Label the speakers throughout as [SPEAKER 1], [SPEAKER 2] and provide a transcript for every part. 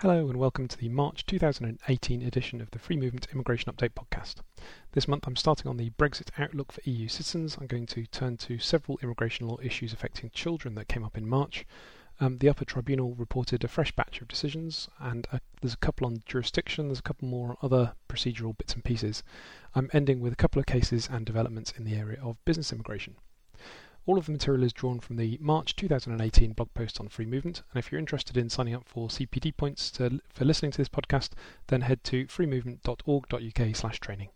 [SPEAKER 1] Hello and welcome to the March 2018 edition of the Free Movement Immigration Update podcast. This month I'm starting on the Brexit outlook for EU citizens. I'm going to turn to several immigration law issues affecting children that came up in March. Um, the Upper Tribunal reported a fresh batch of decisions, and uh, there's a couple on jurisdiction, there's a couple more on other procedural bits and pieces. I'm ending with a couple of cases and developments in the area of business immigration. All of the material is drawn from the March 2018 blog post on free movement, and if you're interested in signing up for CPD points to, for listening to this podcast, then head to freemovement.org.uk/training.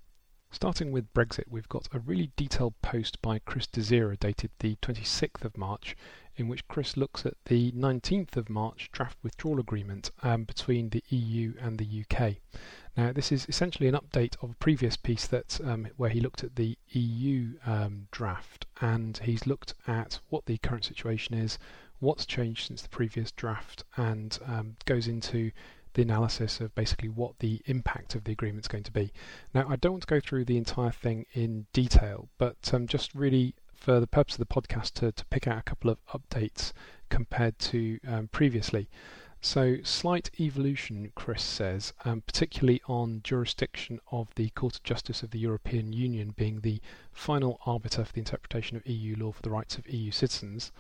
[SPEAKER 1] Starting with Brexit, we've got a really detailed post by Chris Desira dated the 26th of March, in which Chris looks at the 19th of March draft withdrawal agreement um, between the EU and the UK. Now, this is essentially an update of a previous piece that um, where he looked at the EU um, draft, and he's looked at what the current situation is, what's changed since the previous draft, and um, goes into the analysis of basically what the impact of the agreement is going to be. Now, I don't want to go through the entire thing in detail, but um, just really for the purpose of the podcast to, to pick out a couple of updates compared to um, previously. So, slight evolution, Chris says, um, particularly on jurisdiction of the Court of Justice of the European Union being the final arbiter for the interpretation of EU law for the rights of EU citizens.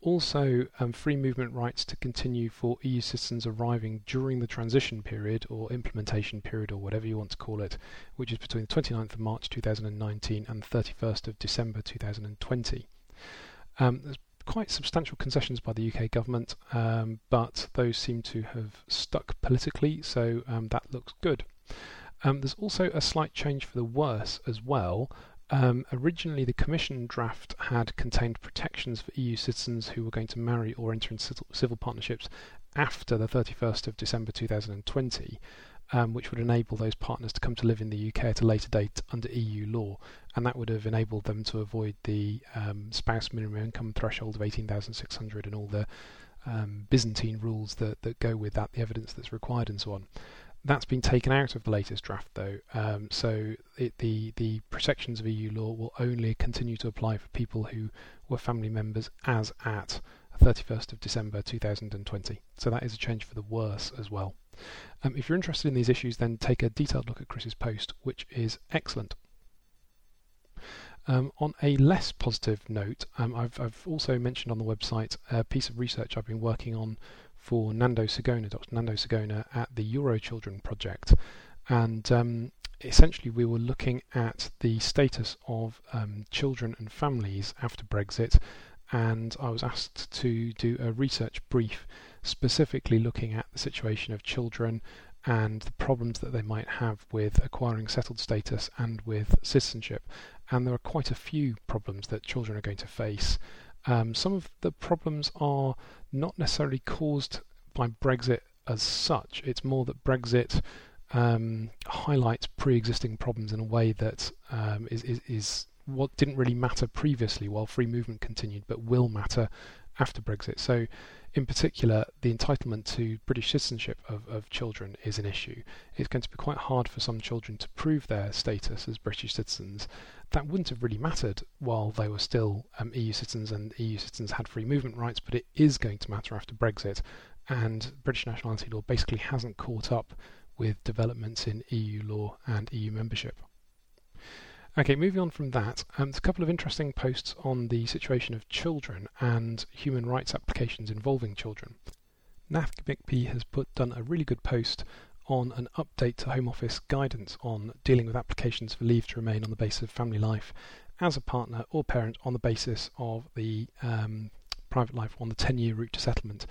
[SPEAKER 1] Also, um, free movement rights to continue for EU citizens arriving during the transition period or implementation period or whatever you want to call it, which is between the 29th of March 2019 and the 31st of December 2020. Um, there's quite substantial concessions by the UK government, um, but those seem to have stuck politically, so um, that looks good. Um, there's also a slight change for the worse as well. Um, originally, the Commission draft had contained protections for EU citizens who were going to marry or enter into civil partnerships after the 31st of December 2020, um, which would enable those partners to come to live in the UK at a later date under EU law, and that would have enabled them to avoid the um, spouse minimum income threshold of 18,600 and all the um, Byzantine rules that, that go with that, the evidence that's required, and so on. That's been taken out of the latest draft, though, um, so it, the the protections of EU law will only continue to apply for people who were family members as at 31st of December 2020. So that is a change for the worse as well. Um, if you're interested in these issues, then take a detailed look at Chris's post, which is excellent. Um, on a less positive note, um, I've, I've, also mentioned on the website a piece of research I've been working on for Nando Sigona, Dr. Nando Sigona, at the Eurochildren project. And um, essentially, we were looking at the status of um, children and families after Brexit. And I was asked to do a research brief specifically looking at the situation of children and the problems that they might have with acquiring settled status and with citizenship. And there are quite a few problems that children are going to face um, some of the problems are not necessarily caused by Brexit as such. It's more that Brexit um, highlights pre-existing problems in a way that um, is, is, is what didn't really matter previously while free movement continued, but will matter after Brexit. So, in particular, the entitlement to British citizenship of, of children is an issue. It's going to be quite hard for some children to prove their status as British citizens. That wouldn't have really mattered while they were still um, EU citizens and EU citizens had free movement rights, but it is going to matter after Brexit. And British nationality law basically hasn't caught up with developments in EU law and EU membership. Okay, moving on from that, um, there's a couple of interesting posts on the situation of children and human rights applications involving children. Nath Gbikpi has put done a really good post on an update to Home Office guidance on dealing with applications for leave to remain on the basis of family life as a partner or parent on the basis of the um, private life on the 10 year route to settlement.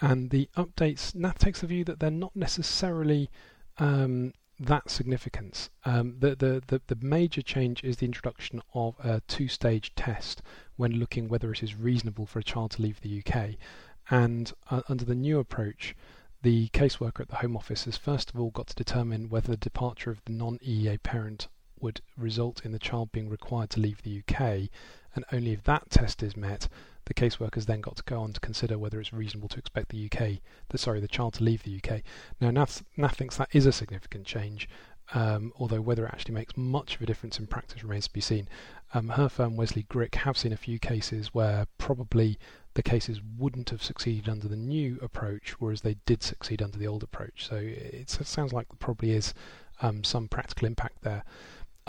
[SPEAKER 1] And the updates, Nath takes the view that they're not necessarily um, that significance. Um, the, the, the, the, major change is the introduction of a two stage test when looking whether it is reasonable for a child to leave the UK. And uh, under the new approach, the caseworker at the Home Office has first of all got to determine whether the departure of the non EEA parent would result in the child being required to leave the UK, and only if that test is met, the caseworkers then got to go on to consider whether it's reasonable to expect the UK, the, sorry, the child to leave the UK. Now, Nath, Nath thinks that is a significant change, um, although whether it actually makes much of a difference in practice remains to be seen. Um, her firm, Wesley Gryk, have seen a few cases where probably the cases wouldn't have succeeded under the new approach, whereas they did succeed under the old approach. So it, sounds like there probably is um, some practical impact there.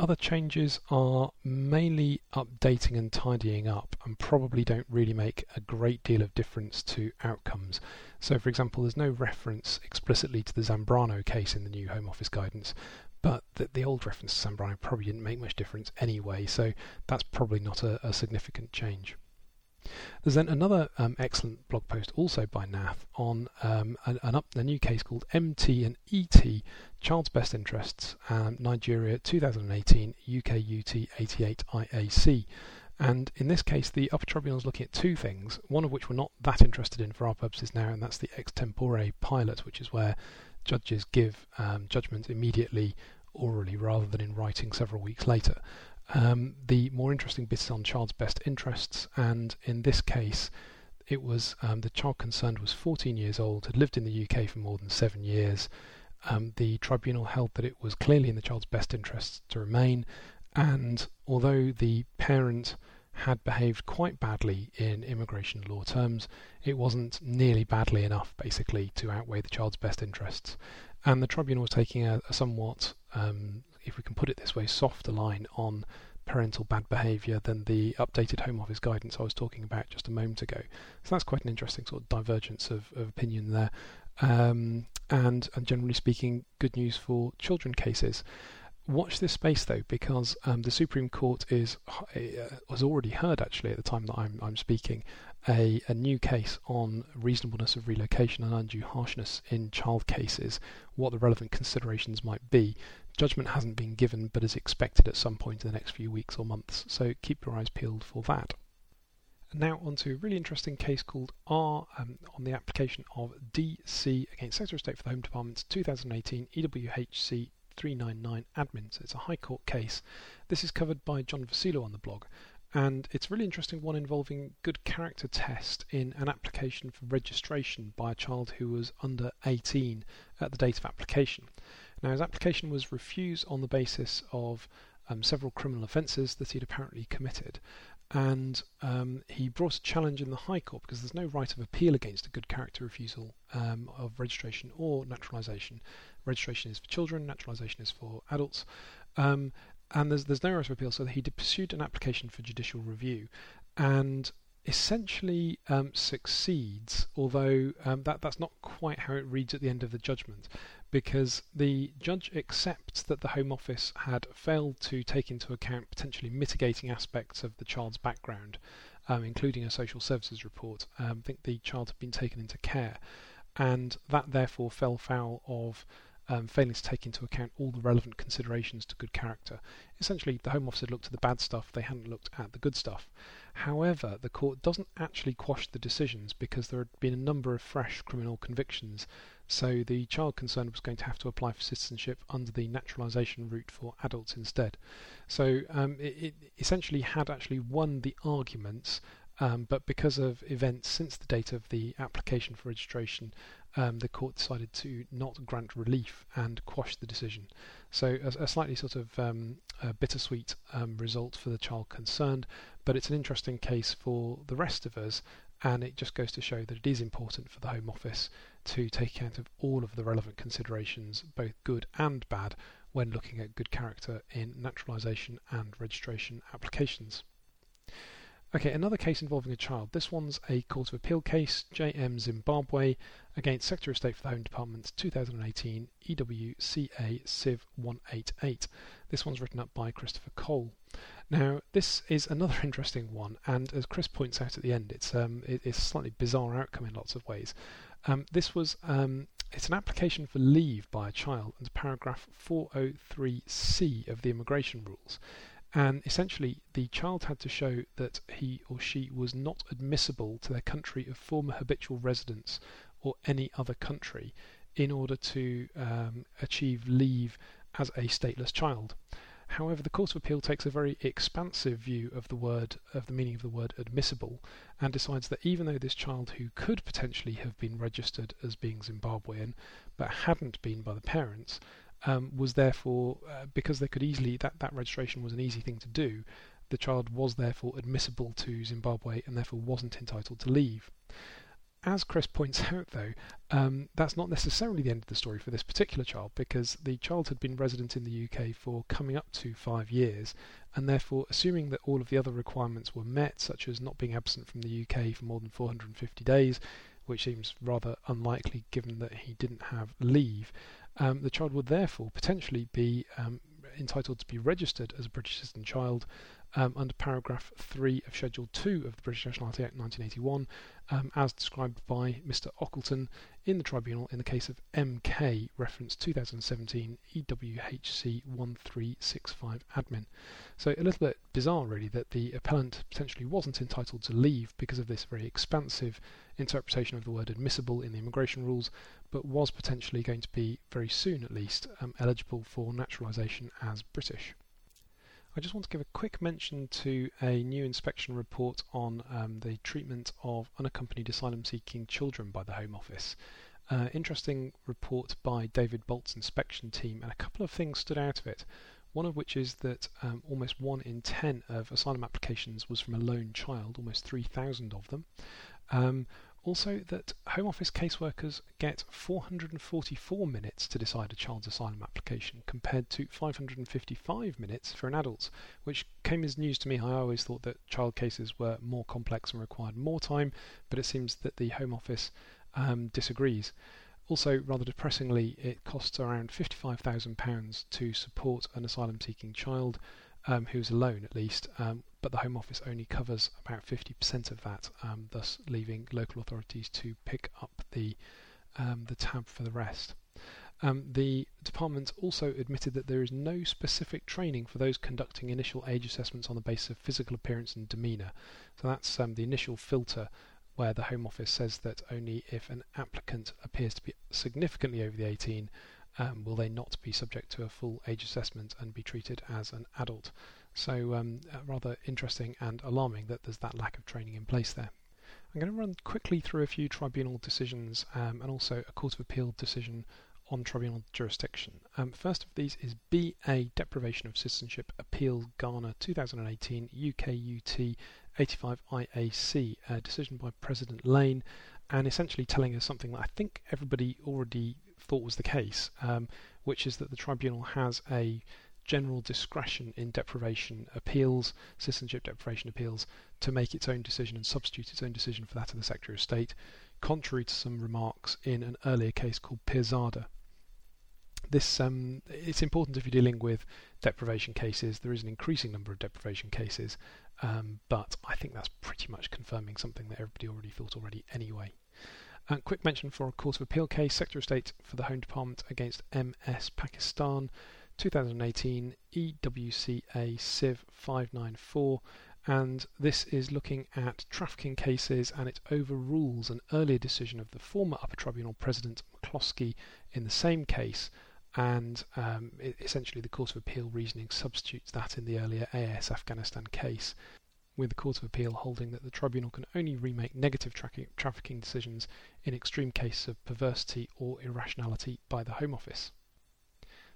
[SPEAKER 1] Other changes are mainly updating and tidying up and probably don't really make a great deal of difference to outcomes. So, for example, there's no reference explicitly to the Zambrano case in the new Home Office guidance, but the, the old reference to Zambrano probably didn't make much difference anyway, so that's probably not a, a significant change. There's then another um, excellent blog post also by Nath on um, an, an up, a new case called MT and ET Child's Best Interests um, Nigeria 2018 UK UT 88 IAC. And in this case, the upper tribunal is looking at two things, one of which we're not that interested in for our purposes now, and that's the extempore pilot, which is where judges give um, judgment immediately orally rather than in writing several weeks later. Um, the more interesting bit is on child's best interests, and in this case, it was um, the child concerned was 14 years old, had lived in the UK for more than seven years. Um, the tribunal held that it was clearly in the child's best interests to remain, and although the parent had behaved quite badly in immigration law terms, it wasn't nearly badly enough, basically, to outweigh the child's best interests. And the tribunal was taking a, a somewhat um, if we can put it this way, softer line on parental bad behaviour than the updated Home Office guidance I was talking about just a moment ago. So that's quite an interesting sort of divergence of, of opinion there. Um, and, and generally speaking, good news for children cases. Watch this space though, because um, the Supreme Court is uh, was already heard actually at the time that I'm, I'm speaking a, a new case on reasonableness of relocation and undue harshness in child cases, what the relevant considerations might be. Judgment hasn't been given, but is expected at some point in the next few weeks or months, so keep your eyes peeled for that. And now on to a really interesting case called R um, on the application of DC against Secretary of State for the Home Department's 2018 EWHC 399 admin. So it's a High Court case. This is covered by John Vasilo on the blog, and it's a really interesting one involving good character test in an application for registration by a child who was under 18 at the date of application. Now, his application was refused on the basis of um, several criminal offences that he'd apparently committed, and um, he brought a challenge in the High Court because there's no right of appeal against a good character refusal um, of registration or naturalisation. Registration is for children, naturalisation is for adults. Um, and there's there's no right of appeal, so he pursued an application for judicial review, and essentially um, succeeds. Although um, that that's not quite how it reads at the end of the judgment, because the judge accepts that the Home Office had failed to take into account potentially mitigating aspects of the child's background, um, including a social services report. Um, I think the child had been taken into care, and that therefore fell foul of um, failing to take into account all the relevant considerations to good character. Essentially, the Home Office had looked at the bad stuff, they hadn't looked at the good stuff. However, the court doesn't actually quash the decisions because there had been a number of fresh criminal convictions, so the child concerned was going to have to apply for citizenship under the naturalisation route for adults instead. So um, it, it essentially had actually won the arguments um, but because of events since the date of the application for registration, um, the court decided to not grant relief and quash the decision. So a, a slightly sort of um, bittersweet um, result for the child concerned, but it's an interesting case for the rest of us, and it just goes to show that it is important for the Home Office to take account of all of the relevant considerations, both good and bad, when looking at good character in naturalisation and registration applications. Okay, another case involving a child. This one's a Court of Appeal case, JM Zimbabwe, against Secretary of State for the Home Department 2018 EWCA Civ 188. This one's written up by Christopher Cole. Now, this is another interesting one, and as Chris points out at the end, it's um, it, it's a slightly bizarre outcome in lots of ways. Um, this was um, it's an application for leave by a child under paragraph 403C of the immigration rules. And essentially, the child had to show that he or she was not admissible to their country of former habitual residence or any other country in order to um, achieve leave as a stateless child. However, the Court of Appeal takes a very expansive view of the word of the meaning of the word admissible and decides that even though this child who could potentially have been registered as being Zimbabwean but hadn't been by the parents, um, was therefore uh, because they could easily that that registration was an easy thing to do. the child was therefore admissible to Zimbabwe and therefore wasn't entitled to leave. As Chris points out, though, um, that's not necessarily the end of the story for this particular child because the child had been resident in the UK for coming up to five years, and therefore, assuming that all of the other requirements were met, such as not being absent from the UK for more than 450 days, which seems rather unlikely given that he didn't have leave, um, the child would therefore potentially be um, entitled to be registered as a British citizen child um, under paragraph 3 of Schedule 2 of the British Nationality Act 1981, um, as described by Mr. Ockleton in the tribunal in the case of MK, reference 2017 EWHC 1365 admin. So a little bit bizarre, really, that the appellant potentially wasn't entitled to leave because of this very expansive interpretation of the word admissible in the immigration rules, but was potentially going to be, very soon at least, um, eligible for naturalisation as British. I just want to give a quick mention to a new inspection report on um, the treatment of unaccompanied asylum seeking children by the Home Office. Uh, interesting report by David Bolt's inspection team, and a couple of things stood out of it. One of which is that um, almost one in ten of asylum applications was from a lone child, almost 3,000 of them. Um, also, that Home Office caseworkers get 444 minutes to decide a child's asylum application compared to 555 minutes for an adult, which came as news to me. I always thought that child cases were more complex and required more time, but it seems that the Home Office um, disagrees. Also, rather depressingly, it costs around £55,000 to support an asylum seeking child um, who's alone at least, um, but the Home Office only covers about 50% of that, um, thus leaving local authorities to pick up the um, the tab for the rest. Um, the department also admitted that there is no specific training for those conducting initial age assessments on the basis of physical appearance and demeanour. So that's um, the initial filter where the Home Office says that only if an applicant appears to be significantly over the 18 um, will they not be subject to a full age assessment and be treated as an adult? So, um, uh, rather interesting and alarming that there's that lack of training in place there. I'm going to run quickly through a few tribunal decisions um, and also a Court of Appeal decision on tribunal jurisdiction. Um, first of these is BA Deprivation of Citizenship Appeal Ghana 2018 UKUT 85 IAC, a decision by President Lane, and essentially telling us something that I think everybody already thought was the case, um, which is that the tribunal has a general discretion in deprivation appeals, citizenship deprivation appeals, to make its own decision and substitute its own decision for that of the Secretary of State, contrary to some remarks in an earlier case called Pirzada. This um, it's important if you're dealing with deprivation cases. There is an increasing number of deprivation cases, um, but I think that's pretty much confirming something that everybody already thought already anyway. Quick mention for a Court of Appeal case, Secretary of State for the Home Department against MS Pakistan, 2018 EWCA Civ 594, and this is looking at trafficking cases and it overrules an earlier decision of the former Upper Tribunal President McCloskey in the same case. And um, it, essentially, the Court of Appeal reasoning substitutes that in the earlier AS Afghanistan case with the Court of Appeal holding that the tribunal can only remake negative tra- trafficking decisions in extreme cases of perversity or irrationality by the Home Office.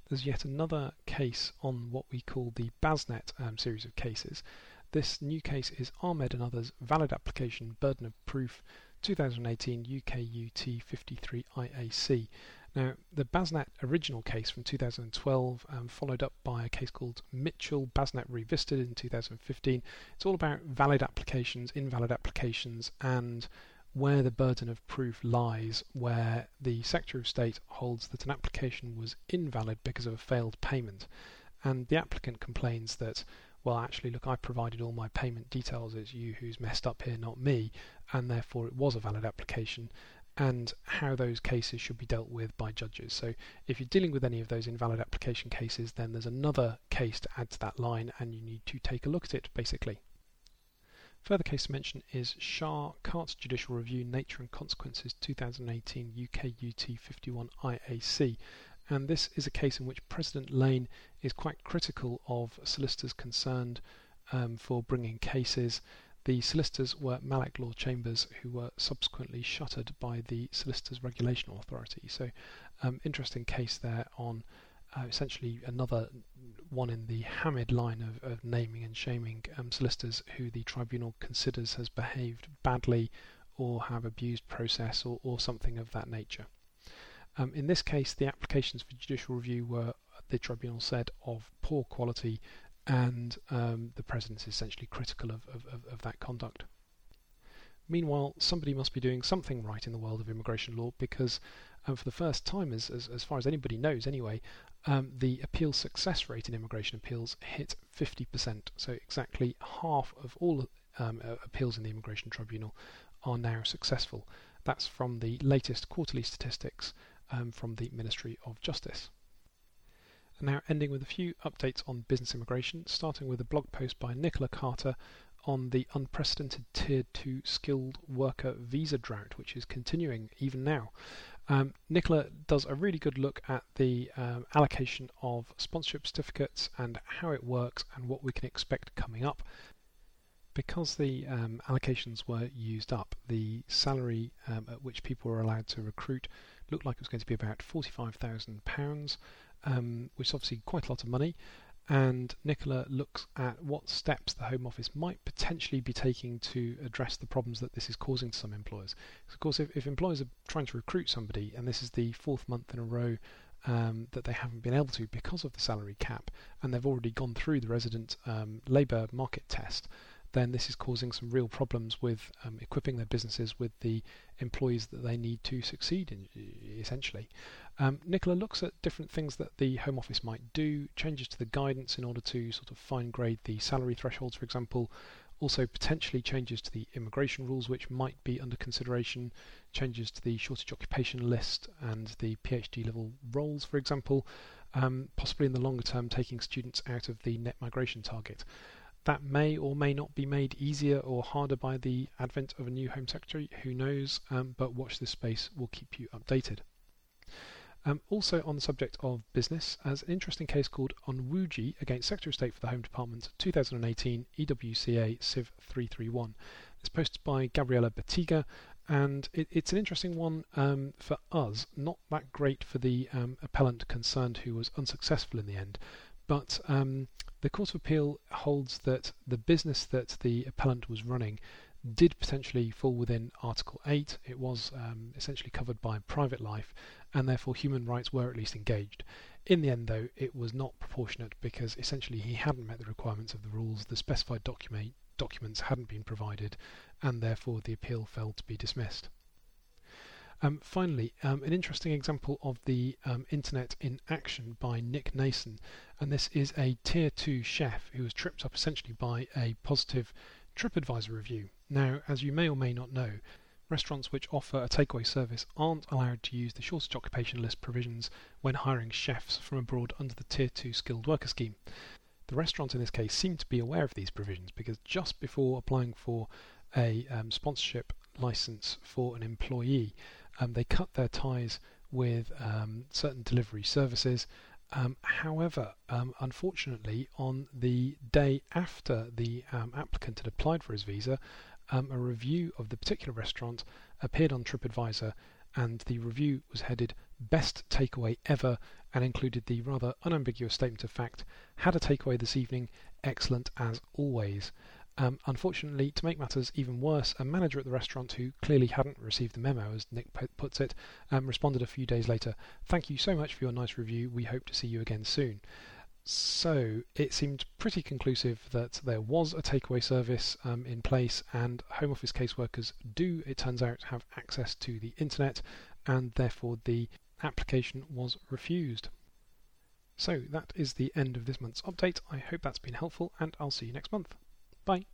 [SPEAKER 1] There's yet another case on what we call the Basnet um, series of cases. This new case is Ahmed and others valid application burden of proof 2018 UKUT 53 IAC now, the Basnet original case from 2012, um, followed up by a case called Mitchell Basnet Revisited in 2015. It's all about valid applications, invalid applications, and where the burden of proof lies, where the Secretary of State holds that an application was invalid because of a failed payment. And the applicant complains that, well, actually, look, I provided all my payment details, it's you who's messed up here, not me, and therefore it was a valid application and how those cases should be dealt with by judges. So if you're dealing with any of those invalid application cases, then there's another case to add to that line and you need to take a look at it basically. Further case to mention is Shah CART's Judicial Review Nature and Consequences 2018 UK UT 51 IAC. And this is a case in which President Lane is quite critical of solicitors concerned um, for bringing cases the solicitors were Malik Law Chambers, who were subsequently shuttered by the Solicitors Regulation Authority. So, um, interesting case there on uh, essentially another one in the Hamid line of, of naming and shaming um, solicitors who the tribunal considers has behaved badly or have abused process or, or something of that nature. Um, in this case, the applications for judicial review were, the tribunal said, of poor quality, and um, the president is essentially critical of, of, of, that conduct. Meanwhile, somebody must be doing something right in the world of immigration law because, um, for the first time, as, as, as, far as anybody knows anyway, um, the appeal success rate in immigration appeals hit 50%. So, exactly half of all um, appeals in the Immigration Tribunal are now successful. That's from the latest quarterly statistics um, from the Ministry of Justice. And now ending with a few updates on business immigration, starting with a blog post by Nichola Carter on the unprecedented Tier 2 skilled worker visa drought, which is continuing even now. Um, Nichola does a really good look at the um, allocation of sponsorship certificates and how it works and what we can expect coming up. Because the um, allocations were used up, the salary um, at which people were allowed to recruit looked like it was going to be about £45,000, um, which is obviously quite a lot of money. And Nichola looks at what steps the Home Office might potentially be taking to address the problems that this is causing to some employers. Because of course, if, if employers are trying to recruit somebody, and this is the fourth month in a row um, that they haven't been able to because of the salary cap, and they've already gone through the resident um, labour market test, then this is causing some real problems with um, equipping their businesses with the employees that they need to succeed in, essentially. Um, Nichola looks at different things that the Home Office might do, changes to the guidance in order to sort of fine grade the salary thresholds, for example, also potentially changes to the immigration rules which might be under consideration, changes to the shortage occupation list and the PhD level roles, for example, um, possibly in the longer term taking students out of the net migration target. That may or may not be made easier or harder by the advent of a new Home Secretary, who knows, um, but watch this space, we'll keep you updated. Um, also on the subject of business, as an interesting case called Onwuji against Secretary of State for the Home Department 2018 EWCA Civ 331. It's posted by Gabriella Bettiga and it, it's an interesting one um, for us, not that great for the um, appellant concerned who was unsuccessful in the end, but um, the Court of Appeal holds that the business that the appellant was running did potentially fall within Article 8. It was um, essentially covered by private life, and therefore human rights were at least engaged. In the end, though, it was not proportionate because essentially he hadn't met the requirements of the rules, the specified document, documents hadn't been provided, and therefore the appeal fell to be dismissed. Um, finally, um, an interesting example of the um, internet in action by Nick Nason, and this is a tier 2 chef who was tripped up essentially by a positive TripAdvisor review. Now, as you may or may not know, restaurants which offer a takeaway service aren't allowed to use the shortage occupation list provisions when hiring chefs from abroad under the Tier 2 skilled worker scheme. The restaurant in this case seemed to be aware of these provisions because just before applying for a um, sponsorship license for an employee, um, they cut their ties with um, certain delivery services. Um, however, um, unfortunately, on the day after the um, applicant had applied for his visa, um, a review of the particular restaurant appeared on TripAdvisor, and the review was headed Best Takeaway Ever and included the rather unambiguous statement of fact Had a takeaway this evening, excellent as always. Um, unfortunately, to make matters even worse, a manager at the restaurant who clearly hadn't received the memo, as Nick puts it, um, responded a few days later Thank you so much for your nice review. We hope to see you again soon. So it seemed pretty conclusive that there was a takeaway service um, in place, and Home Office caseworkers do, it turns out, have access to the internet, and therefore the application was refused. So that is the end of this month's update. I hope that's been helpful, and I'll see you next month. Bye.